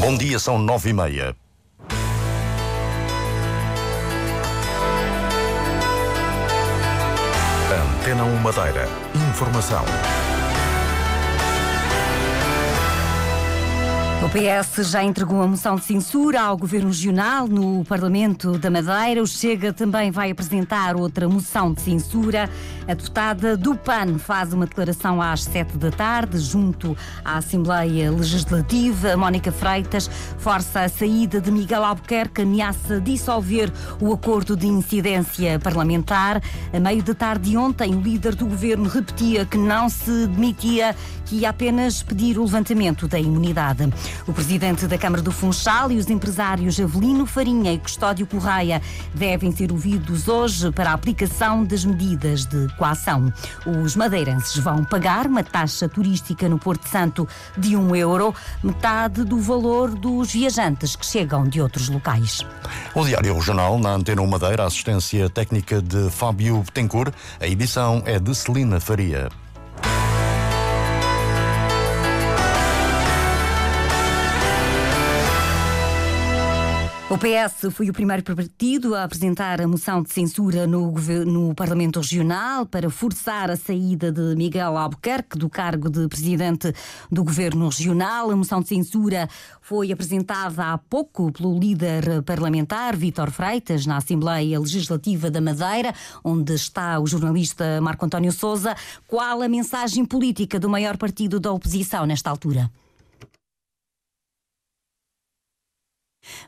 Bom dia, são nove e meia. Antena 1 Madeira. Informação. O PS já entregou a moção de censura ao Governo Regional no Parlamento da Madeira. O Chega também vai apresentar outra moção de censura. A deputada do PAN faz uma declaração às sete da tarde, junto à Assembleia Legislativa. Mónica Freitas força a saída de Miguel Albuquerque, ameaça dissolver o acordo de incidência parlamentar. A meio da tarde de ontem, o líder do governo repetia que não se demitia, que ia apenas pedir o levantamento da imunidade. O presidente da Câmara do Funchal e os empresários Avelino Farinha e Custódio Correia devem ser ouvidos hoje para a aplicação das medidas de coação. Os madeirenses vão pagar uma taxa turística no Porto Santo de um euro, metade do valor dos viajantes que chegam de outros locais. O Diário Regional, na Antena Madeira, assistência técnica de Fábio Betancourt. A edição é de Celina Faria. O PS foi o primeiro partido a apresentar a moção de censura no, no, Parlamento Regional para forçar a saída de Miguel Albuquerque do cargo de presidente do Governo Regional. A moção de censura foi apresentada há pouco pelo líder parlamentar Vítor Freitas na Assembleia Legislativa da Madeira, onde está o jornalista Marco António Souza. Qual a mensagem política do maior partido da oposição nesta altura?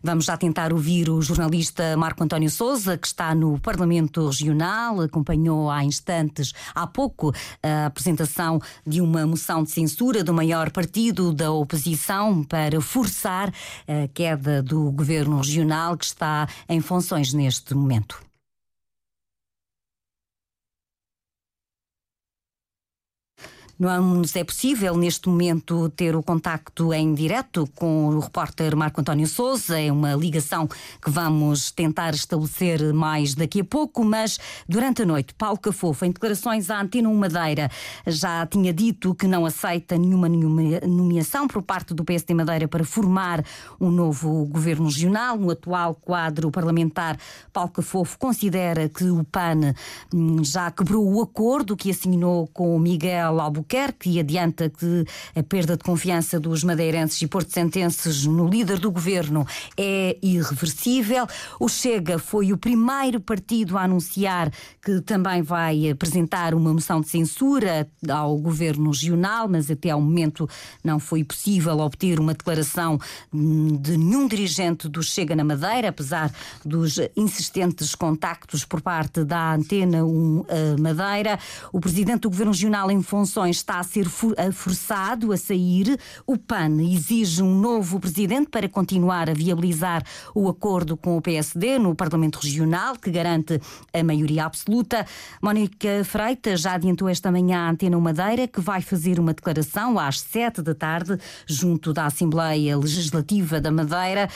Vamos já tentar ouvir o jornalista Marco António Souza, que está no Parlamento Regional, acompanhou há instantes, há pouco, a apresentação de uma moção de censura do maior partido da oposição para forçar a queda do governo regional que está em funções neste momento. Não nos é possível, neste momento, ter o contacto em direto com o repórter Marco António Souza. É uma ligação que vamos tentar estabelecer mais daqui a pouco, mas durante a noite, Paulo Cafofo, em declarações à Antena 1 Madeira, já tinha dito que não aceita nenhuma nomeação por parte do PSD Madeira para formar um novo governo regional. No atual quadro parlamentar, Paulo Cafofo considera que o PAN hum, já quebrou o acordo que assinou com Miguel Albuquerque Albuquerque adianta que a perda de confiança dos madeirenses e porto-sentenses no líder do governo é irreversível. O Chega foi o primeiro partido a anunciar que também vai apresentar uma moção de censura ao governo regional, mas até ao momento não foi possível obter uma declaração de nenhum dirigente do Chega na Madeira, apesar dos insistentes contactos por parte da Antena 1 Madeira. O presidente do governo regional em funções está a ser forçado a sair. O PAN exige um novo presidente para continuar a viabilizar o acordo com o PSD no Parlamento Regional, que garante a maioria absoluta. Mónica Freitas já adiantou esta manhã à Antena Madeira que vai fazer uma declaração às sete da tarde junto da Assembleia Legislativa da Madeira.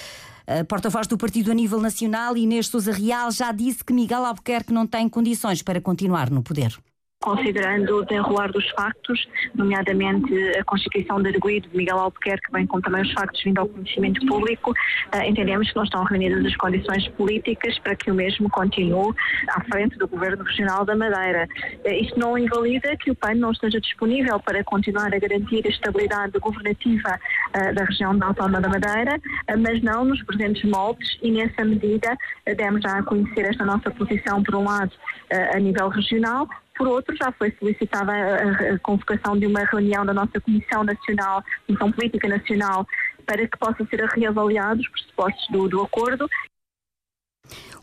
A porta-voz do partido a nível nacional, Inês Souza Real, já disse que Miguel Albuquerque não tem condições para continuar no poder considerando o desenrolar dos factos, nomeadamente a constituição de arguído de Miguel Albuquerque, bem como também os factos vindo ao conhecimento público, uh, entendemos que não estão reunidas as condições políticas para que o mesmo continue à frente do Governo Regional da Madeira. Uh, isto não invalida que o PAN não esteja disponível para continuar a garantir a estabilidade governativa uh, da região da Autónoma da Madeira, mas não nos presentes moldes e nessa medida demos já a conhecer esta nossa posição, por um lado, a nível regional, por outro, já foi solicitada a, convocação de uma reunião da nossa Comissão Nacional, Comissão Política Nacional, para que possam ser reavaliados os pressupostos do, do acordo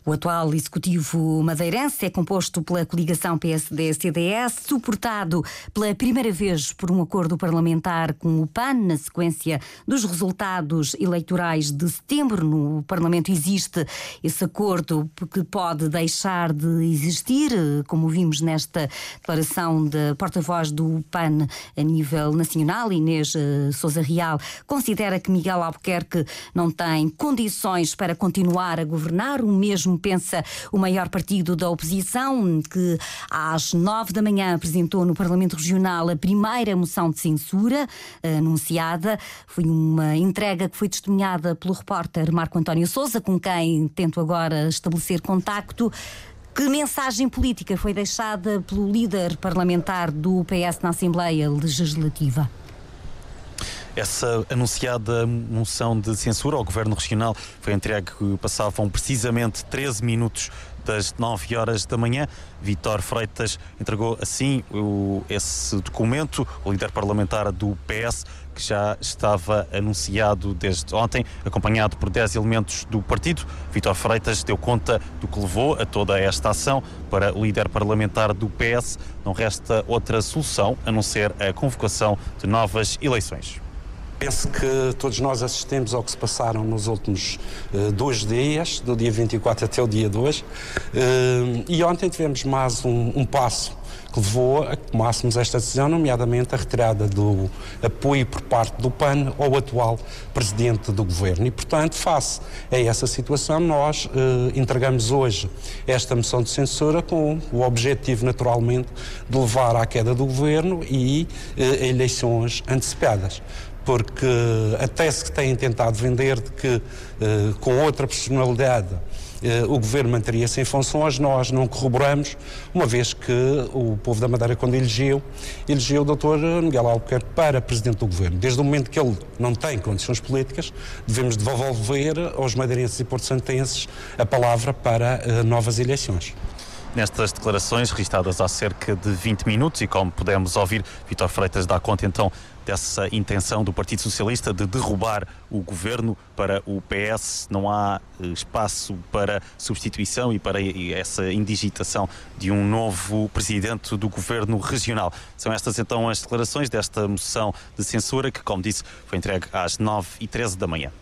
o atual executivo madeirense é composto pela coligação PSD-CDS, suportado pela primeira vez por um acordo parlamentar com o PAN, na sequência dos resultados eleitorais de setembro. No Parlamento existe esse acordo que pode deixar de existir, como vimos nesta declaração da porta-voz do PAN a nível nacional, Inês eh, Souza Real, considera que Miguel Albuquerque não tem condições para continuar a governar, o mesmo pensa o maior partido da oposição, que às nove da manhã apresentou no Parlamento Regional a primeira moção de censura anunciada. Foi uma entrega que foi testemunhada pelo repórter Marco António Souza, com quem tento agora estabelecer contacto. Que mensagem política foi deixada pelo líder parlamentar do PS na Assembleia Legislativa? Essa anunciada moção de censura ao Governo Regional foi entregue, passavam precisamente 13 minutos das 9 horas da manhã. Vítor Freitas entregou assim o, esse documento, o líder parlamentar do PS, que já estava anunciado desde ontem, acompanhado por 10 elementos do partido. Vítor Freitas deu conta do que levou a toda esta ação. Para o líder parlamentar do PS, não resta outra solução a não ser a convocação de novas eleições. Penso que todos nós assistimos ao que se passaram nos últimos uh, dois dias, do dia 24 até o dia 2, uh, e ontem tivemos mais um, um passo que levou a que tomássemos esta decisão, nomeadamente a retirada do apoio por parte do PAN ao atual presidente do governo. E, portanto, face a essa situação, nós eh, entregamos hoje esta moção de censura com o objetivo, naturalmente, de levar à queda do governo e eh, eleições antecipadas porque a tese que têm tentado vender de que eh, com outra personalidade eh, o governo manteria-se em funções, nós não corroboramos, uma vez que o povo da Madeira, quando elegeu, elegeu o Dr. Miguel Albuquerque para presidente do governo. Desde o momento que ele não tem condições políticas, devemos devolver aos madeirenses e porto-santenses a palavra para eh, novas eleições. Nestas declarações, registradas há cerca de 20 minutos, e como pudemos ouvir, Vitor Freitas dá conta então dessa intenção do Partido Socialista de derrubar o governo para o PS. Não há eh, espaço para substituição e para essa indigitação de um novo presidente do governo regional. São estas então as declarações desta moção de censura que, como disse, foi entregue às 9h13 da manhã.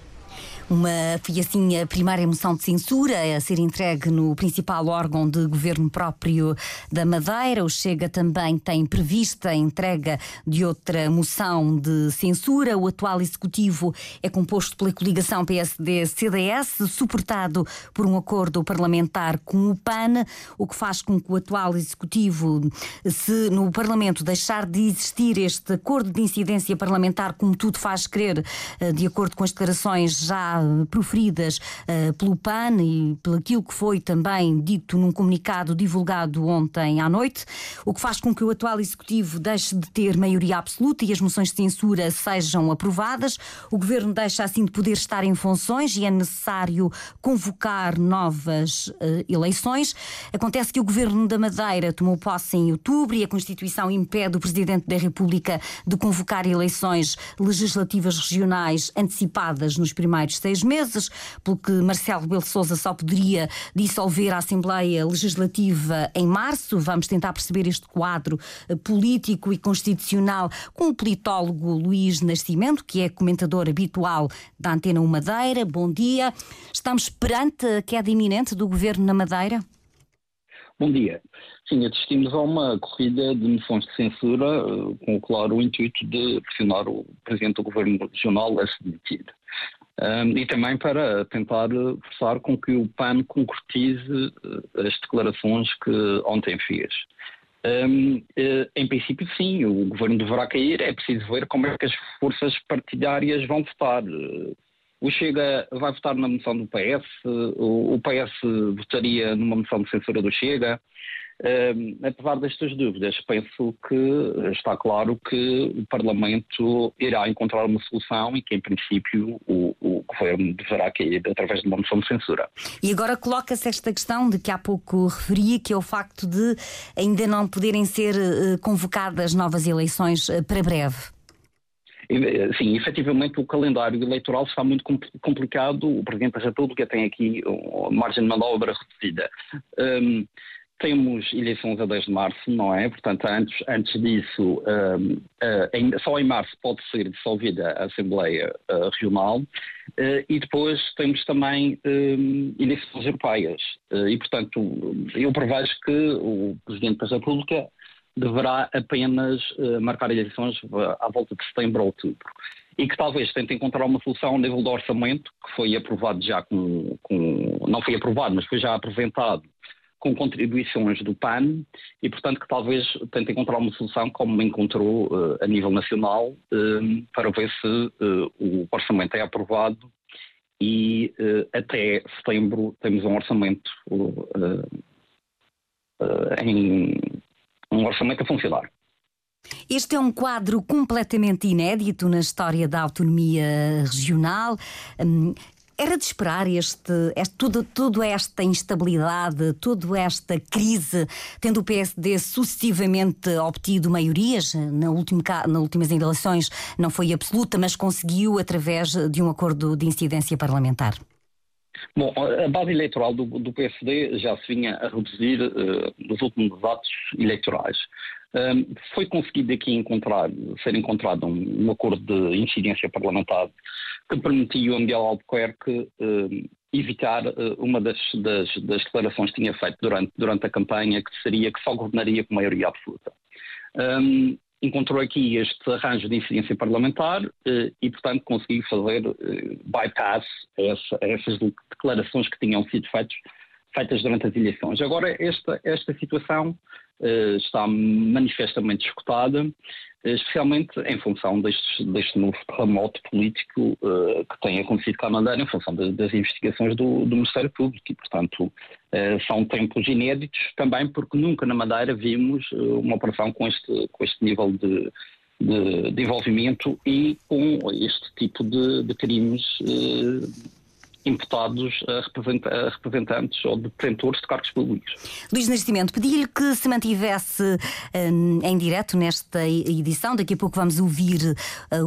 Uma, foi assim a primeira moção de censura a ser entregue no principal órgão de governo próprio da Madeira. O Chega também tem prevista a entrega de outra moção de censura. O atual executivo é composto pela coligação PSD-CDS, suportado por um acordo parlamentar com o PAN, o que faz com que o atual executivo, se no Parlamento deixar de existir este acordo de incidência parlamentar, como tudo faz crer, eh, de acordo com as declarações já proferidas uh, pelo PAN e pelo que foi também dito num comunicado divulgado ontem à noite, o que faz com que o atual Executivo deixe de ter maioria absoluta e as moções de censura sejam aprovadas. O Governo deixa assim de poder estar em funções e é necessário convocar novas uh, eleições. Acontece que o Governo da Madeira tomou posse em outubro e a Constituição impede o Presidente da República de convocar eleições legislativas regionais antecipadas nos primeiros seis meses, porque Marcelo Rebelo Sousa só poderia dissolver a Assembleia Legislativa em março. Vamos tentar perceber este quadro eh, político e constitucional com o politólogo Luís Nascimento, que é comentador habitual da Antena 1 Madeira. Bom dia. Estamos perante a queda iminente do governo na Madeira? Bom dia. Sim, assistimos a uma corrida de moções de censura eh, com o claro intuito de pressionar o Presidente do Governo Regional a se demitir um, e também para tentar forçar com que o PAN concretize eh, as declarações que ontem fez. Um, eh, em princípio, sim, o governo deverá cair. É preciso ver como é que as forças partidárias vão votar. O Chega vai votar na moção do PS, o PS votaria numa moção de censura do Chega. Uh, apesar destas dúvidas, penso que está claro que o Parlamento irá encontrar uma solução e que, em princípio, o, o Governo deverá cair através de uma moção de censura. E agora coloca-se esta questão de que há pouco referia, que é o facto de ainda não poderem ser uh, convocadas novas eleições uh, para breve. Eh, sim, efetivamente o calendário eleitoral está muito complicado. O Presidente da República tem aqui uma margem de manobra reduzida. Um, temos eleições a 10 de março, não é? Portanto, antes, antes disso, um, uh, em, só em março pode ser dissolvida a Assembleia uh, Regional uh, e depois temos também um, eleições europeias. e, portanto, eu prevejo que o Presidente da República deverá apenas marcar eleições à volta de setembro ou outubro. e que talvez tente encontrar uma solução ao nível do orçamento, que foi aprovado já com, com não foi aprovado, mas foi já apresentado com contribuições do PAN e, portanto, que talvez tente encontrar uma solução como encontrou uh, a nível nacional uh, para ver se uh, o orçamento é aprovado e até setembro temos um orçamento em um orçamento a funcionar. Este é um quadro completamente inédito na história da autonomia regional. Era de esperar este, este tudo, toda esta instabilidade, toda esta crise, tendo o PSD sucessivamente obtido maiorias, na última, nas últimas eleições não foi absoluta, mas conseguiu através de um acordo de incidência parlamentar? Bom, a base eleitoral do, do PSD já se vinha a reduzir uh, nos últimos atos eleitorais. Um, foi conseguido aqui encontrar, ser encontrado um, um, acordo de incidência parlamentar que permitiu a Miguel Albuquerque um, evitar uh, uma das, das, das, declarações que tinha feito durante, durante a campanha, que seria que só governaria com maioria absoluta. encontrou aqui este arranjo de incidência parlamentar uh, e, portanto, conseguiu fazer uh, bypass a, essa, a essas declarações que tinham sido feitas feitas durante as eleições. Agora, esta, esta situação está manifestamente escutada, uh, especialmente em função deste, deste novo terremoto político uh, que tem acontecido cá na Madeira, em função de, das investigações do, do, Ministério Público. E, portanto, são tempos inéditos também, porque nunca na Madeira vimos uma operação com este, com este nível de, de, de envolvimento e com este tipo de, de crimes imputados a, representantes ou detentores de cargos públicos. Luís Nascimento, pedi-lhe que se mantivesse um, em direto nesta edição. Daqui a pouco vamos ouvir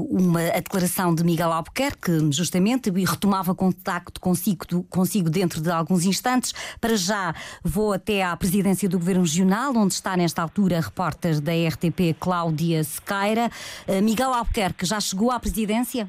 uma, declaração de Miguel Albuquerque, justamente, e retomava contacto consigo, consigo dentro de alguns instantes. Para já vou até à presidência do Governo Regional, onde está nesta altura a repórter da RTP Cláudia Sequeira. Miguel Albuquerque já chegou à presidência?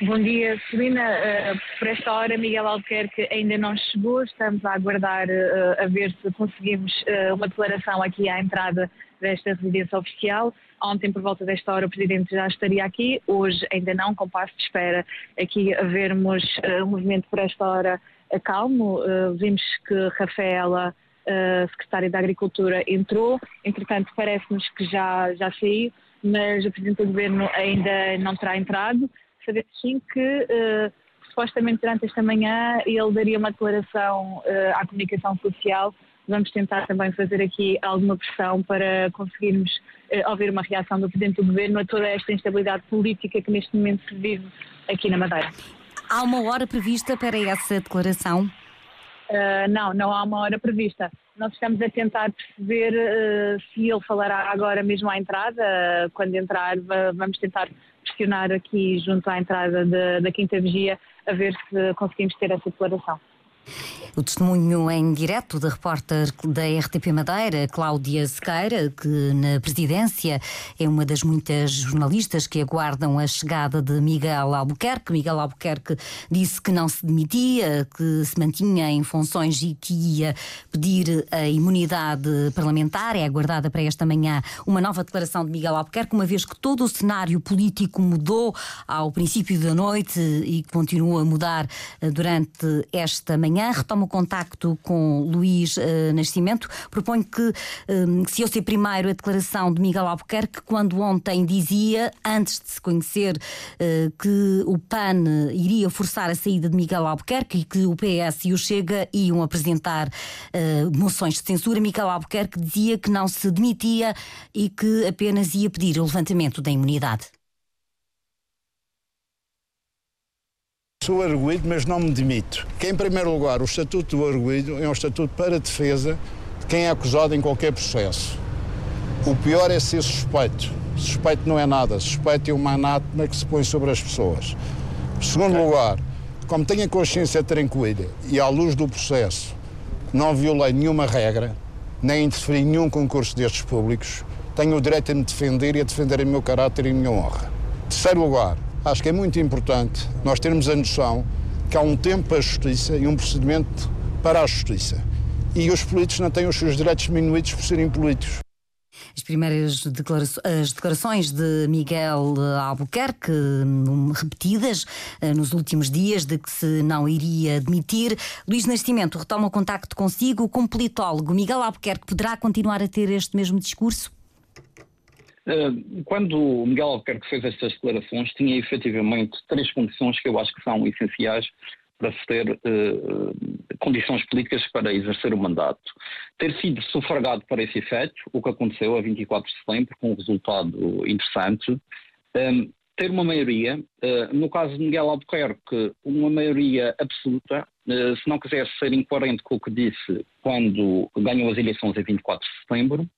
Bom dia, Celina. Uh, por esta hora, Miguel Albuquerque ainda não chegou. Estamos a aguardar uh, a ver se conseguimos uh, uma declaração aqui à entrada desta residência oficial. Ontem, por volta desta hora, o Presidente já estaria aqui. Hoje, ainda não, com passo de espera, aqui a vermos o movimento por esta hora calmo. vimos que Rafaela, Secretária da Agricultura, entrou. Entretanto, parece-nos que já, já saiu, mas o Presidente do Governo ainda não terá entrado saber sim que uh, supostamente durante esta manhã ele daria uma declaração uh, à comunicação social. Vamos tentar também fazer aqui alguma pressão para conseguirmos uh, ouvir uma reação do Presidente do Governo a toda esta instabilidade política que neste momento se vive aqui na Madeira. Há uma hora prevista para essa declaração? Uh, não, não há uma hora prevista. Nós estamos a tentar perceber uh, se ele falará agora mesmo à entrada. Uh, quando entrar, vamos tentar questionar aqui junto à entrada de, da Quinta Vigia a ver se conseguimos ter essa declaração. O testemunho em direto da repórter da RTP Madeira, Cláudia Sequeira, que na presidência é uma das muitas jornalistas que aguardam a chegada de Miguel Albuquerque. Miguel Albuquerque disse que não se demitia, que se mantinha em funções e que ia pedir a imunidade parlamentar. É aguardada para esta manhã uma nova declaração de Miguel Albuquerque, uma vez que todo o cenário político mudou ao princípio da noite e continua a mudar eh, durante esta manhã. Retoma o contacto com Luís uh, Nascimento. Proponho que, um, que se ouça primeiro a declaração de Miguel Albuquerque, quando ontem dizia, antes de se conhecer, uh, que o PAN iria forçar a saída de Miguel Albuquerque e que o PS e o Chega iam apresentar uh, moções de censura. Miguel Albuquerque dizia que não se demitia e que apenas ia pedir o levantamento da imunidade. Sou arguído, mas não me demito. Que, em primeiro lugar, o Estatuto do Arguído é um estatuto para defesa de quem é acusado em qualquer processo. O pior é ser suspeito. Suspeito não é nada. Suspeito é uma anátema que se põe sobre as pessoas. Em segundo okay. lugar, como tenho a consciência tranquila e à luz do processo não violei nenhuma regra, nem interferi em nenhum concurso destes públicos, tenho o direito a me defender e a defender o meu caráter e a minha honra. Terceiro lugar, Acho que é muito importante nós termos a noção que há um tempo para a justiça e um procedimento para a justiça. E os políticos não têm os seus direitos diminuídos por serem políticos. As primeiras declarações, as declarações de Miguel Albuquerque, hum, repetidas eh, nos últimos dias, de que se não iria demitir. Luís Nascimento retoma o contacto consigo. Como politólogo, Miguel Albuquerque poderá continuar a ter este mesmo discurso? Eh, quando o Miguel Albuquerque fez estas declarações, tinha efetivamente três condições que eu acho que são essenciais para se ter uh, condições políticas para exercer o mandato. Ter sido sufragado para esse efeito, o que aconteceu a 24 de setembro, com um resultado interessante. Um, ehm, ter uma maioria, uh, no caso de Miguel Albuquerque, uma maioria absoluta, uh, se não quiser ser incoerente com o que disse quando ganhou as eleições a 24 de setembro,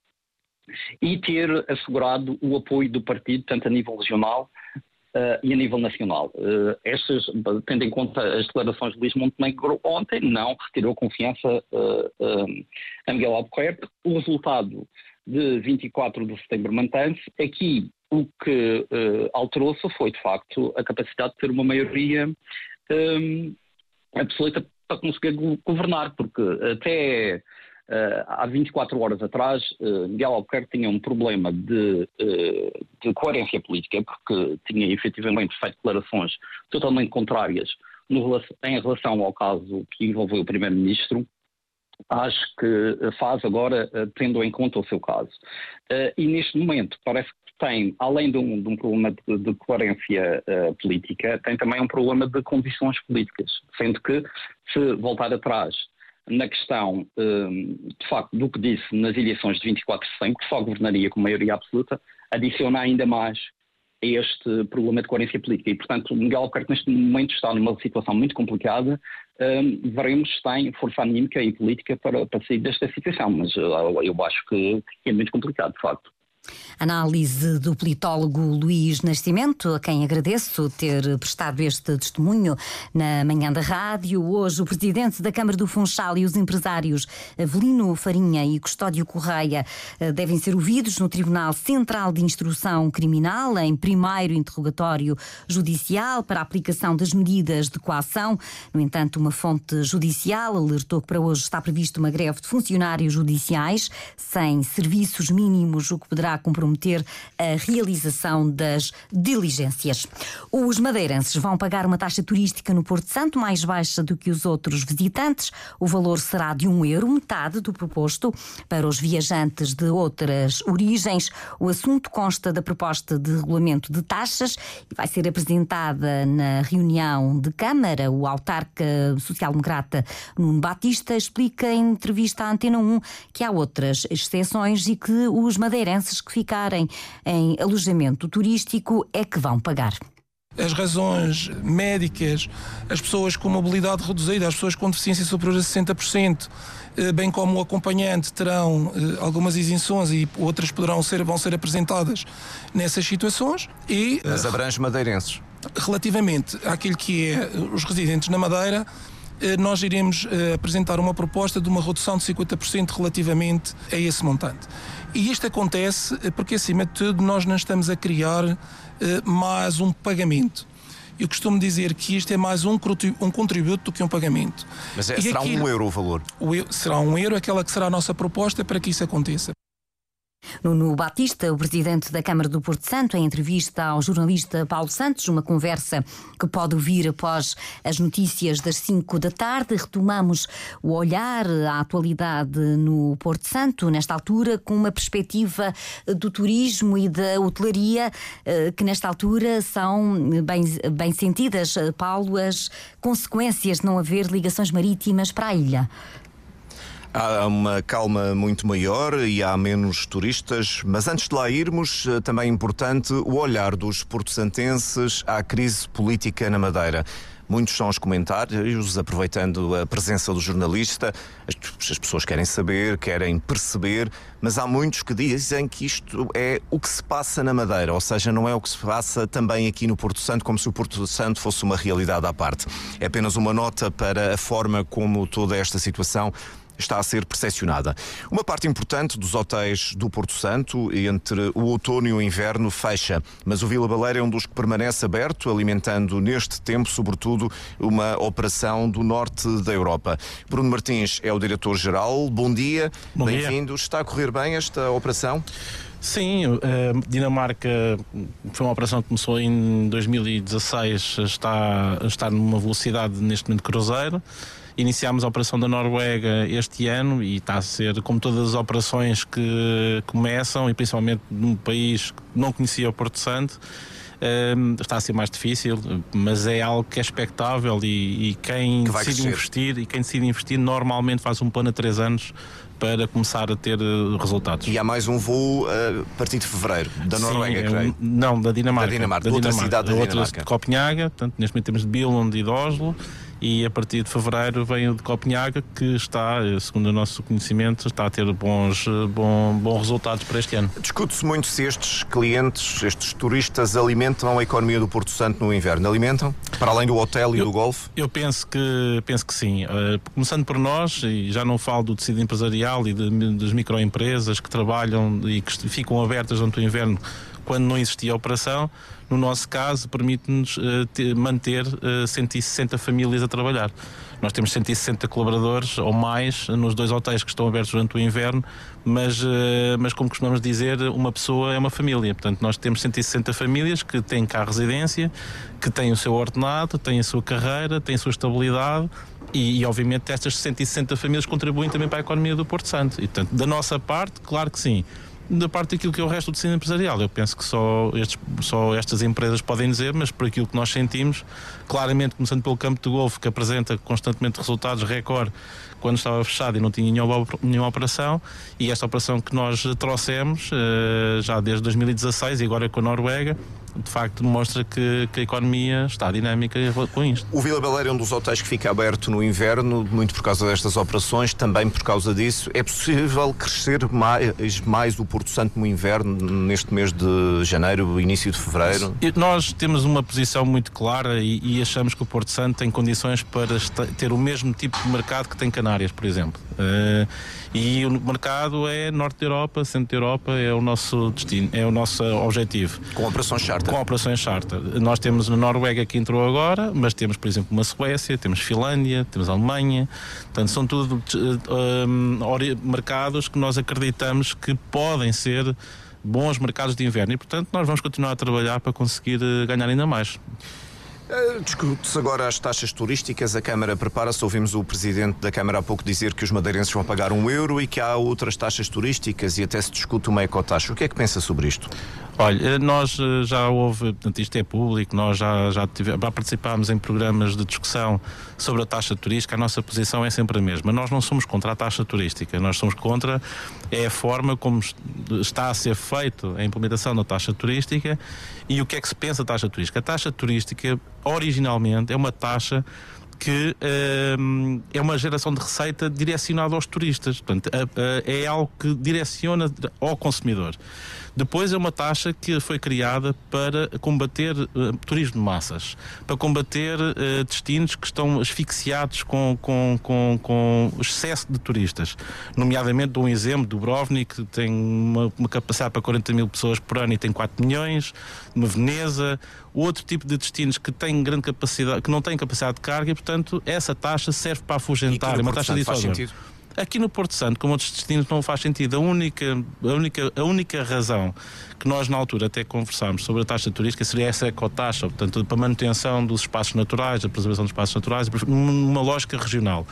e ter assegurado o apoio do partido, tanto a nível regional uh, e a nível nacional. Uh, estas, tendo em conta as declarações de Luís Montenegro ontem, não retirou confiança uh, a Miguel Albuquerque. O resultado de 24 de setembro mantém-se. Aqui o que alterou-se foi, de facto, a capacidade de ter uma maioria um, absoluta para conseguir governar, porque até Uh, há 24 horas atrás, uh, Miguel Albuquerque tinha um problema de, uh, de, coerência política, porque tinha efetivamente feito declarações totalmente contrárias no, em relação ao caso que envolveu o Primeiro-Ministro. Acho que faz agora tendo em conta o seu caso. e neste momento parece que tem, além de um, de um problema de, de coerência política, tem também um problema de condições políticas, sendo que se voltar atrás na questão, hum, de facto, do que disse nas eleições de 24 de setembro, que só governaria com maioria absoluta, adiciona ainda mais a este problema de coerência política. E, portanto, Miguel Albuquerque neste momento está numa situação muito complicada. Um, veremos se tem força anímica e política para, para sair desta situação, mas uh, eu acho que é muito complicado, de facto. Análise do politólogo Luís Nascimento, a quem agradeço ter prestado este testemunho na manhã da rádio. Hoje, o presidente da Câmara do Funchal e os empresários Avelino Farinha e Custódio Correia eh, devem ser ouvidos no Tribunal Central de Instrução Criminal em primeiro interrogatório judicial para a aplicação das medidas de coação. No entanto, uma fonte judicial alertou que para hoje está prevista uma greve de funcionários judiciais sem serviços mínimos, o que poderá comprometer a realização das diligências. Os madeirenses vão pagar uma taxa turística no Porto Santo mais baixa do que os outros visitantes. O valor será de um euro, metade do proposto para os viajantes de outras origens. O assunto consta da proposta de regulamento de taxas e vai ser apresentada na reunião de Câmara. O autarca social-democrata Nuno Batista explica em entrevista à Antena 1 que há outras exceções e que os madeirenses que ficarem em alojamento turístico é que vão pagar as razões médicas, as pessoas com mobilidade reduzida, as pessoas com deficiência superior a 60%, eh, bem como o acompanhante, terão eh, algumas isenções e outras poderão ser, vão ser apresentadas nessas situações. E, Mas abrange madeirenses. Relativamente àquilo que é os residentes na Madeira, eh, nós iremos apresentar uma proposta de uma redução de 50% relativamente a esse montante. E isto acontece porque, acima de tudo, nós não estamos a criar uh, mais um pagamento. Eu costumo dizer que isto é mais um, um contributo do que um pagamento. Mas é, será aquilo, um euro o valor? O, será um euro, aquela que será a nossa proposta para que isso aconteça. Nuno Batista, o presidente da Câmara do Porto Santo, em entrevista ao jornalista Paulo Santos, uma conversa que pode ouvir após as notícias das 5 da tarde. Retomamos o olhar à atualidade no Porto Santo, nesta altura, com uma perspectiva do turismo e da hotelaria, eh, que nesta altura são bem, bem sentidas, Paulo, as consequências de não haver ligações marítimas para a ilha. Há uma calma muito maior e há menos turistas, mas antes de lá irmos, eh, também é importante o olhar dos portosantenses à crise política na Madeira. Muitos são os comentários, aproveitando a presença do jornalista. As, pessoas querem saber, querem perceber, mas há muitos que dizem que isto é o que se passa na Madeira, ou seja, não é o que se passa também aqui no Porto Santo, como se o Porto Santo fosse uma realidade à parte. É apenas uma nota para a forma como toda esta situação está a ser percepcionada. Uma parte importante dos hotéis do Porto Santo, entre o outono e o inverno, fecha, mas o Vila Baleira é um dos que permanece aberto, alimentando neste tempo, sobretudo, uma operação do norte da Europa. Bruno Martins é o diretor-geral. Bom dia, bem-vindo. Está a correr bem esta operação? Sim, a eh, Dinamarca foi uma operação que começou em 2016, está, está numa velocidade neste momento cruzeiro. Iniciámos a operação da Noruega este ano e está a ser, como todas as operações que começam, e principalmente num país que não conhecia o Porto Santo, eh, está a ser mais difícil, mas é algo que é expectável e, e quem que decide crescer. investir e quem decide investir normalmente faz um plano a três anos para começar a ter eh, resultados. E há mais um voo a partir de fevereiro, da Noruega, Sim, é creio. não, da Dinamarca. Da Dinamarca, da outra Dinamarca. cidade da Outra Dinamarca. de Copenhaga, portanto, neste momento temos de Billund e de Oslo, e a partir de fevereiro vem o de Copenhaga, que está, segundo o nosso conhecimento, está a ter bons, bom, bons resultados para este ano. Discute-se muito se estes clientes, estes turistas, alimentam a economia do Porto Santo no inverno. Alimentam? Para além do hotel e do golfe? Eu penso que, penso que sim. Eh, começando por nós, e já não falo do tecido empresarial e de- das microempresas que trabalham e que ficam abertas durante o inverno quando não existia a operação, no nosso caso, permite-nos eh, ter- manter eh, 160 famílias a trabalhar. Nós temos 160 colaboradores ou mais nos dois hotéis que estão abertos durante o inverno, mas, eh, mas como costumamos dizer, uma pessoa é uma família. Portanto, nós temos 160 famílias que têm cá residência, que têm o seu ordenado, têm a sua carreira, têm a sua estabilidade e, e, obviamente estas 160 famílias contribuem também para a economia do Porto Santo. E, portanto, da nossa parte, claro que sim. Da parte daquilo que é o resto do tecido empresarial, eu penso que só, estes, só estas empresas podem dizer, mas por aquilo que nós sentimos, claramente, começando pelo campo de golfe, que apresenta constantemente resultados recorde quando estava fechado e não tinha nenhuma, nenhuma operação, e esta operação que nós trouxemos, eh, já desde 2016 e agora com a Noruega, de facto demonstra que, que a economia está dinâmica com isto. O Vila Baleira é um dos hotéis que fica aberto no inverno, muito por causa destas operações, também por causa disso. É possível crescer mais, mais o Porto Santo no inverno, neste mês de janeiro, início de fevereiro? Nós temos uma posição muito clara e, e achamos que o Porto Santo tem condições para ter o mesmo tipo de mercado que tem Canárias, por exemplo. Eh, e o mercado é Norte da Europa, Centro da Europa, é o nosso destino, é o nosso objetivo. Com operações charter? Com operações charter. Nós temos na Noruega que entrou agora, mas temos, por exemplo, uma Suécia, temos Finlândia, temos Alemanha. Portanto, são tudo eh, um, ori- mercados que nós acreditamos que podem ser bons mercados de inverno e, portanto, nós vamos continuar a trabalhar para conseguir eh, ganhar ainda mais. Uh, Discute-se agora as taxas turísticas, a Câmara prepara-se. Ouvimos o Presidente da Câmara há pouco dizer que os madeirenses vão pagar um euro e que há outras taxas turísticas e até se discute uma ecotaxa. O que é que pensa sobre isto? Olha, nós eh, já houve, portanto, isto é público, nós já, já, tive, já participámos em programas de discussão sobre a taxa turística, a nossa posição é sempre a mesma. Nós não somos contra a taxa turística, nós somos contra é a forma como está a ser feito a implementação da taxa turística e o que é que se pensa da taxa turística. A taxa turística, originalmente, é uma taxa que hum, é uma geração de receita direcionada aos turistas. Portanto, é algo que direciona ao consumidor. Depois é uma taxa que foi criada para combater eh, turismo de massas, para combater eh, destinos que estão asfixiados com, com, com, com excesso de turistas. Nomeadamente, dou um exemplo, Dubrovnik, que tem uma, uma capacidade para 40 mil pessoas por ano e tem 4 milhões, uma Veneza, outro tipo de destinos que têm grande capacidade, que não têm capacidade de carga e, portanto, essa taxa serve para afugentar. É uma taxa dissuasória. sentido? Aqui no Porto Santo, como outros destinos, não faz sentido. A única, a única, a única razão que nós, na altura, até conversámos sobre a taxa turística seria essa ecotaxa, portanto, para a manutenção dos espaços naturais, a preservação dos espaços naturais, numa lógica regional.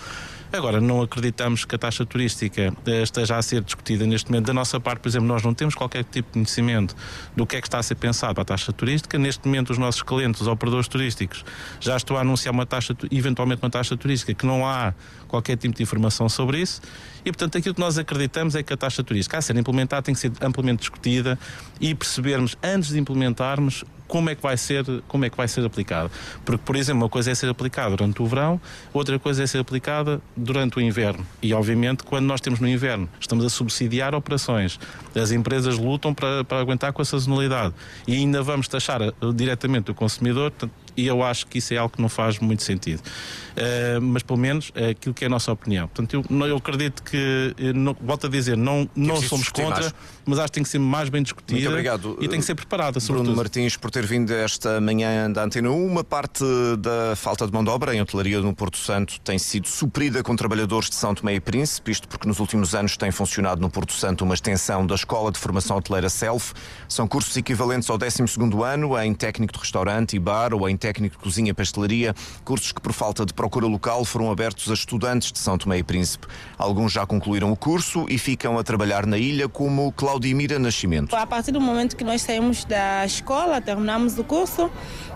Agora, não acreditamos que a taxa turística eh, esteja a ser discutida neste momento. Da nossa parte, por exemplo, nós não temos qualquer tipo de conhecimento do que é que está a ser pensado para a taxa turística. Neste momento, os nossos clientes, os operadores turísticos, já estão a anunciar uma taxa, tu- eventualmente uma taxa turística, que não há qualquer tipo de informação sobre isso. E, portanto, aquilo que nós acreditamos é que a taxa turística, a ser implementada, tem que ser amplamente discutida e percebermos, antes de implementarmos, como é que vai ser, como é que vai ser aplicada. Porque, por exemplo, uma coisa é ser aplicada durante o verão, outra coisa é ser aplicada durante o inverno. E, obviamente, quando nós temos no inverno, estamos a subsidiar operações. As empresas lutam para, para aguentar com a sazonalidade. E ainda vamos taxar eh, diretamente o consumidor. E eu acho que isso é algo que não faz muito sentido. Uh, mas pelo menos é aquilo que é a nossa opinião. Portanto, eu, eu acredito que, não, volto a dizer, não, não somos contra, mais. mas acho que tem que ser mais bem discutida Muito obrigado. e tem que ser preparada. Sobretudo. Bruno Martins, por ter vindo esta manhã da Antena 1, uma parte da falta de mão de obra em hotelaria no Porto Santo tem sido suprida com trabalhadores de São Tomé e Príncipe, isto porque nos últimos anos tem funcionado no Porto Santo uma extensão da Escola de Formação Hoteleira SELF. São cursos equivalentes ao 12 ano em técnico de restaurante e bar ou em técnico de cozinha e pastelaria, cursos que por falta de procura local foram abertos a estudantes de São Tomé e Príncipe. Alguns já concluíram o curso e ficam a trabalhar na ilha, como Claudimira Nascimento. A partir do momento que nós saímos da escola, terminamos o curso,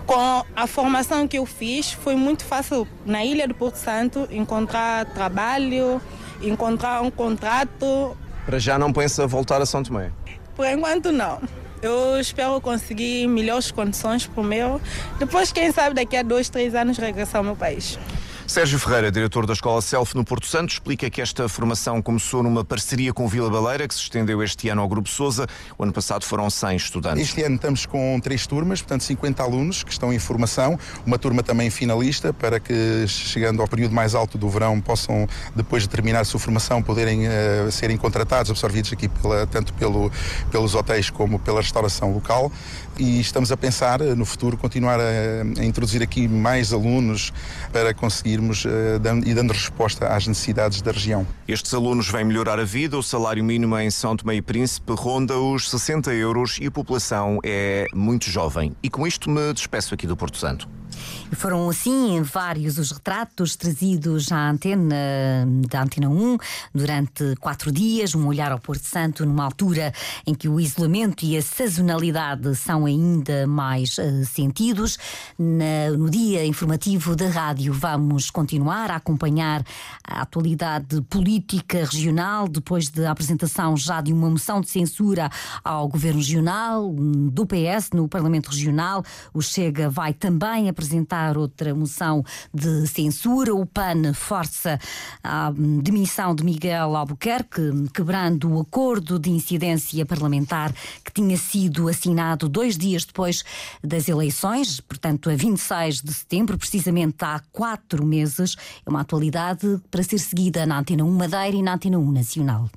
com a formação que eu fiz, foi muito fácil na ilha do Porto Santo encontrar trabalho, encontrar um contrato. Para já não pensa voltar a São Tomé? Por enquanto não. Eu espero conseguir melhores condições para o meu. Depois, quem sabe, daqui a dois, três anos regressar ao meu país. Sérgio Ferreira, diretor da Escola Self no Porto Santo, explica que esta formação começou numa parceria com Vila Baleira, que se estendeu este ano ao Grupo Sousa. O ano passado foram 100 estudantes. Este ano estamos com três turmas, portanto 50 alunos que estão em formação, uma turma também finalista, para que chegando ao período mais alto do verão possam, depois de terminar a sua formação, poderem uh, serem contratados, absorvidos aqui pela, tanto pelo, pelos hotéis como pela restauração local. E estamos a pensar eh, no futuro continuar a, a introduzir aqui mais alunos para conseguir irmos uh, dando, e dando resposta às necessidades da região. Estes alunos vêm melhorar a vida, o salário mínimo em São Tomé e Príncipe ronda os 60 euros e a população é muito jovem. E com isto me despeço aqui do Porto Santo. Foram assim vários os retratos trazidos à antena da Antena 1 durante quatro dias, um olhar ao Porto Santo numa altura em que o isolamento e a sazonalidade são ainda mais uh, sentidos. Na, no dia informativo da rádio vamos continuar a acompanhar a atualidade política regional depois da apresentação já de uma moção de censura ao governo regional do PS no Parlamento Regional. O Chega vai também apresentar outra moção de censura. O PAN força a demissão de Miguel Albuquerque, quebrando o acordo de incidência parlamentar que tinha sido assinado dois dias depois das eleições, portanto, a 26 de setembro, precisamente há quatro meses. É uma atualidade para ser seguida na Antena 1 Madeira e na Antena 1 Nacional.